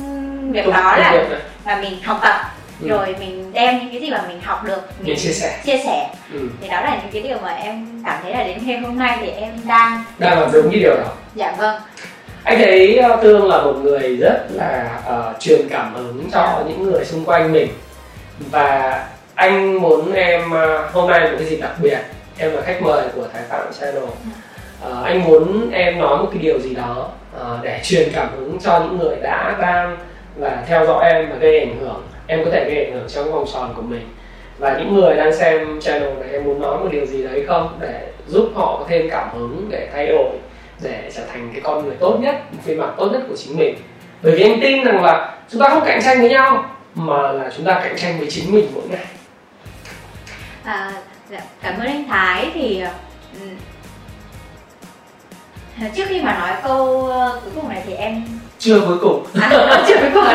việc Đúng, đó là là mình học tập. Ừ. rồi mình đem những cái gì mà mình học được mình, mình chia sẻ. chia sẻ. Ừ. thì đó là những cái điều mà em cảm thấy là đến ngày hôm nay thì em đang đang làm đúng cái điều đó. Dạ vâng. Anh thấy uh, tương là một người rất là uh, truyền cảm hứng cho dạ. những người xung quanh mình. Và anh muốn em uh, hôm nay một cái gì đặc biệt em là khách mời của Thái Phạm Channel. Uh, anh muốn em nói một cái điều gì đó uh, để truyền cảm hứng cho những người đã đang và theo dõi em và gây ảnh hưởng em có thể gây ảnh hưởng trong cái vòng tròn của mình. Và những người đang xem channel này em muốn nói một điều gì đấy không? Để giúp họ có thêm cảm hứng để thay đổi để trở thành cái con người tốt nhất phiên bản tốt nhất của chính mình. Bởi vì em tin rằng là chúng ta không cạnh tranh với nhau mà là chúng ta cạnh tranh với chính mình mỗi ngày. À, dạ, cảm ơn anh Thái. Thì ừ, trước khi mà nói câu ờ, cuối cùng này thì em chưa cuối cùng à, chưa cuối cùng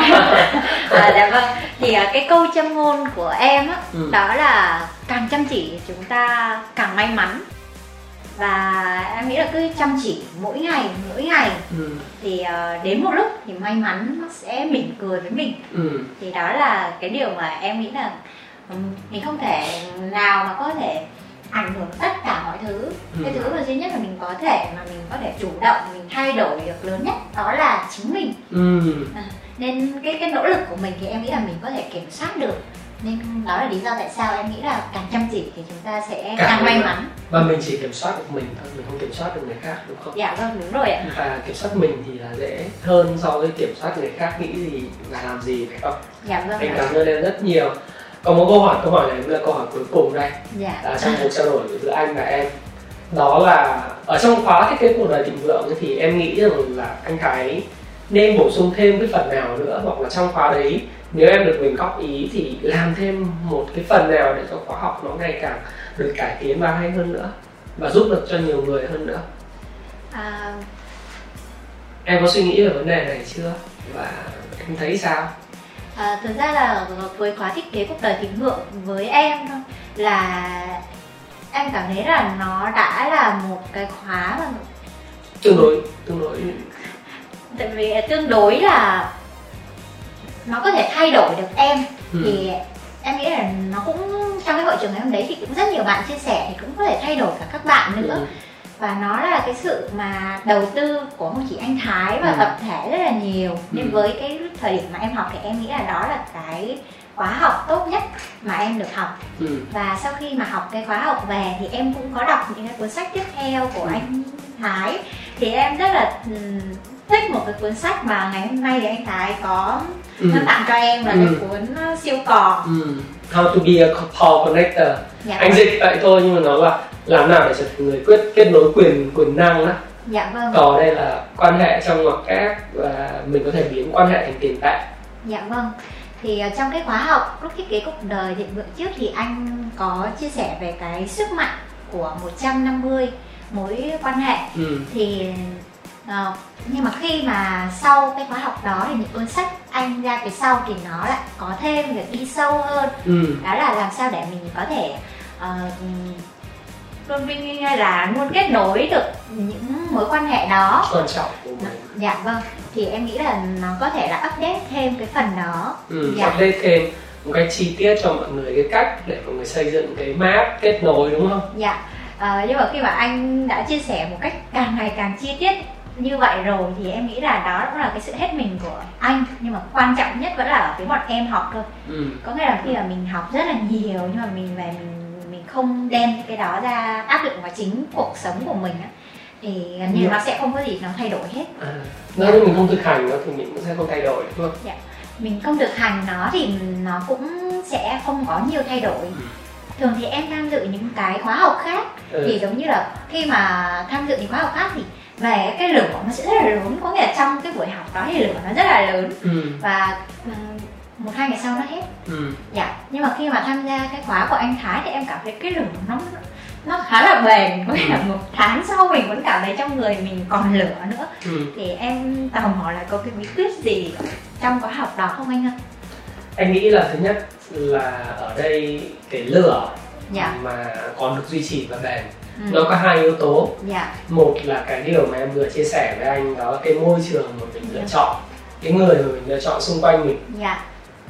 à, dạ vâng thì à, cái câu châm ngôn của em á ừ. đó là càng chăm chỉ chúng ta càng may mắn và em nghĩ là cứ chăm chỉ mỗi ngày mỗi ngày ừ. thì uh, đến một lúc thì may mắn nó sẽ mỉm cười với mình ừ. thì đó là cái điều mà em nghĩ là um, mình không thể nào mà có thể ảnh hưởng tất cả mọi thứ. Ừ. cái thứ mà duy nhất là mình có thể mà mình có thể chủ động mình thay đổi được lớn nhất đó là chính mình. Ừ. à, nên cái cái nỗ lực của mình thì em nghĩ là mình có thể kiểm soát được. Nên đó là lý do tại sao em nghĩ là càng chăm chỉ thì chúng ta sẽ càng, càng may mắn. Và mình chỉ kiểm soát được mình thôi mình không kiểm soát được người khác đúng không? Dạ vâng đúng rồi ạ. Và kiểm soát mình thì là dễ hơn so với kiểm soát người khác nghĩ gì và làm gì phải không? Dạ vâng anh cảm ơn em rất nhiều có một câu hỏi câu hỏi này là câu hỏi cuối cùng đây. Dạ. là trong cuộc trao đổi giữa anh và em. Đó là ở trong khóa thiết kế cuộc đời thịnh vượng thì em nghĩ rằng là anh thái nên bổ sung thêm cái phần nào nữa hoặc là trong khóa đấy nếu em được mình góp ý thì làm thêm một cái phần nào để cho khóa học nó ngày càng được cải tiến và hay hơn nữa và giúp được cho nhiều người hơn nữa? À... em có suy nghĩ về vấn đề này chưa? Và em thấy sao à, thực ra là với khóa thiết kế cuộc đời thịnh vượng với em là em cảm thấy là nó đã là một cái khóa mà tương đối tương đối tại vì tương đối là nó có thể thay đổi được em ừ. thì em nghĩ là nó cũng trong cái hội trường ngày hôm đấy thì cũng rất nhiều bạn chia sẻ thì cũng có thể thay đổi cả các bạn nữa ừ. Và nó là cái sự mà đầu tư của không chỉ anh Thái và ừ. tập thể rất là nhiều nên ừ. với cái thời điểm mà em học thì em nghĩ là đó là cái khóa học tốt nhất mà em được học ừ. và sau khi mà học cái khóa học về thì em cũng có đọc những cái cuốn sách tiếp theo của ừ. anh Thái thì em rất là thích một cái cuốn sách mà ngày hôm nay thì anh Thái có ừ. tặng cho em là ừ. cái cuốn uh, siêu cò ừ. How to be a call connector dạ anh vâng. dịch vậy thôi nhưng mà nó là làm nào để trở thành người quyết kết nối quyền quyền năng đó dạ vâng. Cò đây là quan hệ trong ngoặc kép và mình có thể biến quan hệ thành tiền tệ. Dạ vâng. Thì uh, trong cái khóa học lúc thiết kế cuộc đời thịnh vượng trước thì anh có chia sẻ về cái sức mạnh của 150 mối quan hệ. Ừ. thì à, nhưng mà khi mà sau cái khóa học đó thì những cuốn sách anh ra về sau thì nó lại có thêm việc đi sâu hơn. Ừ. đó là làm sao để mình có thể uh, luôn vinh là luôn kết nối được những mối quan hệ đó. Quan trọng. Của mình dạ vâng. Thì em nghĩ là nó có thể là update thêm cái phần đó. Ừ, dạ. update thêm một cách chi tiết cho mọi người cái cách để mọi người xây dựng cái map kết nối đúng không? Dạ. À, nhưng mà khi mà anh đã chia sẻ một cách càng ngày càng chi tiết như vậy rồi thì em nghĩ là đó cũng là cái sự hết mình của anh. Nhưng mà quan trọng nhất vẫn là ở phía bọn em học thôi. Ừ. có nghĩa là khi mà mình học rất là nhiều nhưng mà mình về mình mình không đem cái đó ra áp dụng vào chính cuộc sống của mình á thì gần như nó sẽ không có gì nó thay đổi hết à, nếu như mình không thực hành nó thì mình cũng sẽ không thay đổi đúng không dạ. mình không thực hành nó thì nó cũng sẽ không có nhiều thay đổi ừ. thường thì em tham dự những cái khóa học khác ừ. thì giống như là khi mà tham dự những khóa học khác thì về cái lửa nó sẽ rất là lớn có nghĩa là trong cái buổi học đó thì lửa nó rất là lớn ừ. và ừ, một hai ngày sau nó hết ừ. dạ nhưng mà khi mà tham gia cái khóa của anh Thái thì em cảm thấy cái lửa nó nó khá là bền có nghĩa là một tháng sau mình vẫn cảm thấy trong người mình còn lửa nữa ừ. thì em tò mò là có cái bí quyết gì trong khóa học đó không anh ơi anh nghĩ là thứ nhất là ở đây cái lửa dạ. mà còn được duy trì và bền ừ. nó có hai yếu tố dạ. một là cái điều mà em vừa chia sẻ với anh đó là cái môi trường mà mình lựa dạ. chọn cái người mà mình lựa chọn xung quanh mình dạ.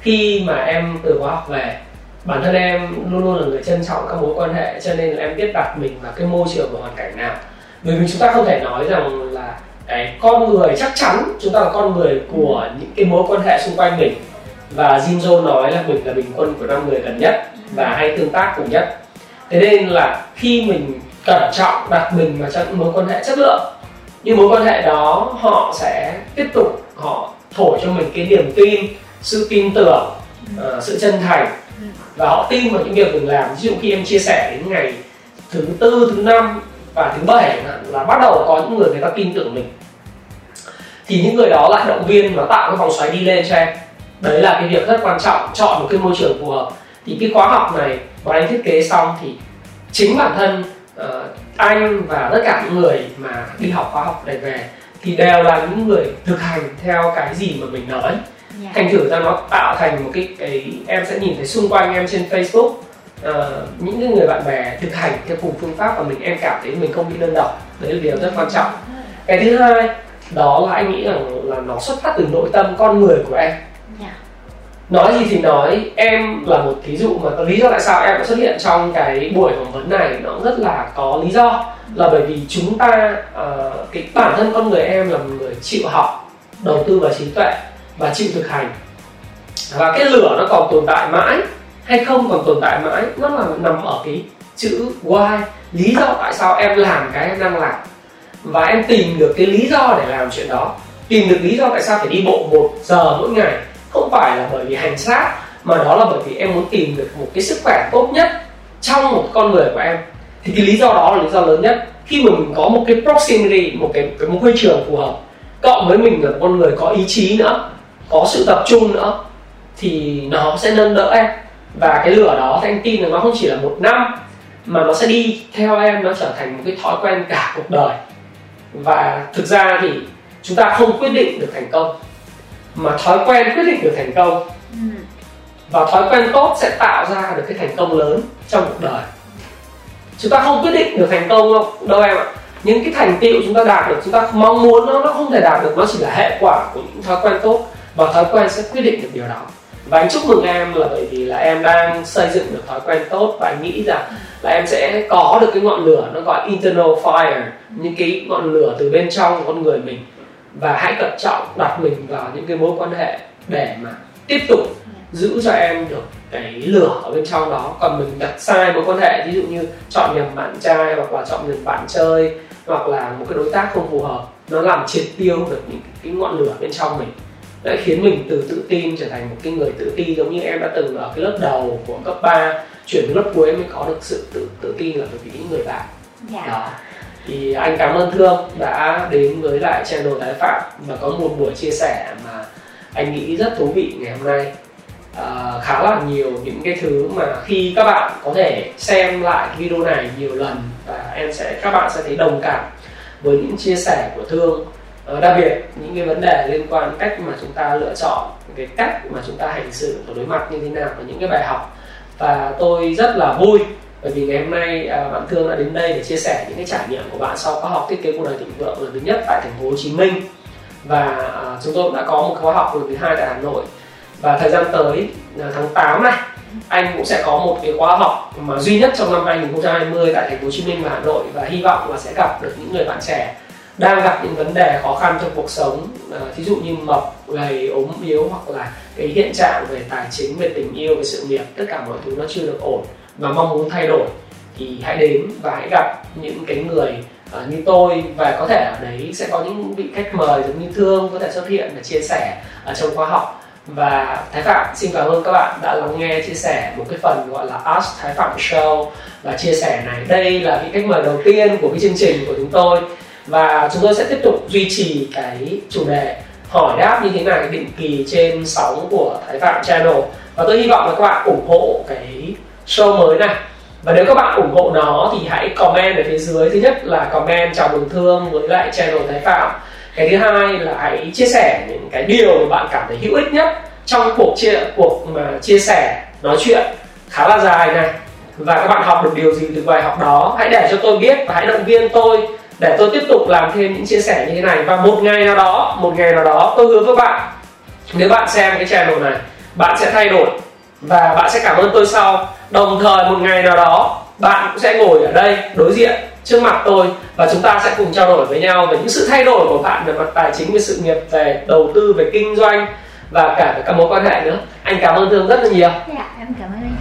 Khi mà em từ khóa học về bản thân em luôn luôn là người trân trọng các mối quan hệ cho nên là em biết đặt mình vào cái môi trường và hoàn cảnh nào. Bởi vì chúng ta không thể nói rằng là cái con người chắc chắn chúng ta là con người của ừ. những cái mối quan hệ xung quanh mình. Và Jinzo nói là mình là bình quân của năm người gần nhất và hay tương tác cùng nhất. Thế nên là khi mình cẩn trọng đặt mình vào trong mối quan hệ chất lượng những mối quan hệ đó họ sẽ tiếp tục họ thổi cho mình cái niềm tin sự tin tưởng uh, sự chân thành. Và họ tin vào những việc mình làm. Ví dụ khi em chia sẻ đến ngày thứ tư thứ năm và thứ bảy là bắt đầu có những người người ta tin tưởng mình. Thì những người đó lại động viên và tạo cái vòng xoáy đi lên cho em. Đấy là cái việc rất quan trọng. Chọn một cái môi trường phù hợp. Thì cái khóa học này bọn anh thiết kế xong thì chính bản thân uh, anh và tất cả những người mà đi học khóa học này về thì đều là những người thực hành theo cái gì mà mình nói yeah. thành thử ra nó tạo thành một cái cái em sẽ nhìn thấy xung quanh em trên Facebook uh, những cái người bạn bè thực hành theo cùng phương pháp và mình em cảm thấy mình không bị đơn độc. Đấy là điều rất quan trọng. Cái thứ hai đó là anh nghĩ rằng là nó xuất phát từ nội tâm con người của em. Nói gì thì nói em là một thí dụ mà lý do tại sao em đã xuất hiện trong cái buổi phỏng vấn này nó rất là có lý do. Là bởi vì chúng ta uh, cái bản thân con người em là một người chịu học đầu tư vào trí tuệ và chịu thực hành. Và cái lửa nó còn tồn tại mãi hay không còn tồn tại mãi nó là nằm ở cái chữ why lý do tại sao em làm cái em đang làm. Và em tìm được cái lý do để làm chuyện đó. Tìm được lý do tại sao phải đi bộ một giờ mỗi ngày. Không phải là bởi vì hành xác mà đó là bởi vì em muốn tìm được một cái sức khỏe tốt nhất trong một con người của em. Thì cái lý do đó là lý do lớn nhất. Khi mà mình có một cái proximity một cái, cái môi trường phù hợp cộng với mình là con người có ý chí nữa có sự tập trung nữa thì nó sẽ nâng đỡ em. Và cái lửa đó thì anh tin là nó không chỉ là một năm mà nó sẽ đi theo em nó trở thành một cái thói quen cả cuộc đời. Và thực ra thì chúng ta không quyết định được thành công mà thói quen quyết định được thành công. Ừ. và thói quen tốt sẽ tạo ra được cái thành công lớn trong cuộc đời. Chúng ta không quyết định được thành công đâu đâu em ạ. Những cái thành tựu chúng ta đạt được chúng ta mong muốn nó nó không thể đạt được nó chỉ là hệ quả của những thói quen tốt và thói quen sẽ quyết định được điều đó. Và anh chúc mừng em là bởi vì là em đang xây dựng được thói quen tốt và anh nghĩ rằng là em sẽ có được cái ngọn lửa nó gọi internal fire, những cái ngọn lửa từ bên trong con người mình. Và hãy cẩn trọng đặt mình vào những cái mối quan hệ để mà tiếp tục giữ cho em được cái lửa ở bên trong đó. Còn mình đặt sai mối quan hệ, ví dụ như chọn nhầm bạn trai hoặc là chọn nhầm bạn chơi, hoặc là một cái đối tác không phù hợp, nó làm triệt tiêu được những cái ngọn lửa bên trong mình đã khiến mình từ tự tin trở thành một cái người tự ti giống như em đã từng ở cái lớp đầu của cấp 3 chuyển đến lớp cuối mới có được sự tự tự tin là bởi vì những người bạn. Dạ. đó thì anh cảm ơn thương đã đến với lại channel thái phạm và có một buổi chia sẻ mà anh nghĩ rất thú vị ngày hôm nay à, khá là nhiều những cái thứ mà khi các bạn có thể xem lại video này nhiều lần và em sẽ các bạn sẽ thấy đồng cảm với những chia sẻ của thương Ờ, đặc biệt những cái vấn đề liên quan đến cách mà chúng ta lựa chọn cái cách mà chúng ta hành xử và đối mặt như thế nào và những cái bài học. Và tôi rất là vui bởi vì ngày hôm nay à, bạn thương đã đến đây để chia sẻ những cái trải nghiệm của bạn sau khóa học thiết kế cuộc đời thịnh vượng lần thứ nhất tại thành phố Hồ Chí Minh. Và à, chúng tôi cũng đã có một khóa học lần thứ hai tại Hà Nội. Và thời gian tới à, tháng 8 này anh cũng sẽ có một cái khóa học mà duy nhất trong năm 2020 tại thành phố Hồ Chí Minh và Hà Nội và hy vọng là sẽ gặp được những người bạn trẻ đang gặp những vấn đề khó khăn trong cuộc sống. À, thí dụ như mập gầy ốm yếu hoặc là cái hiện trạng về tài chính về tình yêu về sự nghiệp tất cả mọi thứ nó chưa được ổn và mong muốn thay đổi thì hãy đến và hãy gặp những cái người uh, như tôi và có thể ở đấy sẽ có những vị khách mời giống như thương có thể xuất hiện và chia sẻ ở trong khóa học. Và Thái Phạm xin cảm ơn các bạn đã lắng nghe chia sẻ một cái phần gọi là Ask Thái Phạm Show và chia sẻ này. Đây là vị khách mời đầu tiên của cái chương trình của chúng tôi và chúng tôi sẽ tiếp tục duy trì cái chủ đề hỏi đáp như thế này định kỳ trên sóng của Thái Phạm Channel. Và tôi hy vọng là các bạn ủng hộ cái show mới này. Và nếu các bạn ủng hộ nó thì hãy comment ở phía dưới. Thứ nhất là comment chào mừng thương với lại channel Thái Phạm. Cái thứ hai là hãy chia sẻ những cái điều mà bạn cảm thấy hữu ích nhất trong cuộc chia, cuộc mà chia sẻ, nói chuyện khá là dài này. Và các bạn học được điều gì từ bài học đó, hãy để cho tôi biết và hãy động viên tôi để tôi tiếp tục làm thêm những chia sẻ như thế này. Và một ngày nào đó, một ngày nào đó, tôi hứa với bạn, nếu bạn xem cái channel này, bạn sẽ thay đổi và bạn sẽ cảm ơn tôi sau. Đồng thời, một ngày nào đó, bạn cũng sẽ ngồi ở đây đối diện trước mặt tôi và chúng ta sẽ cùng trao đổi với nhau về những sự thay đổi của bạn về mặt tài chính, về sự nghiệp, về đầu tư, về kinh doanh và cả về các mối quan hệ nữa. Anh cảm ơn thương rất là nhiều. Dạ em cảm ơn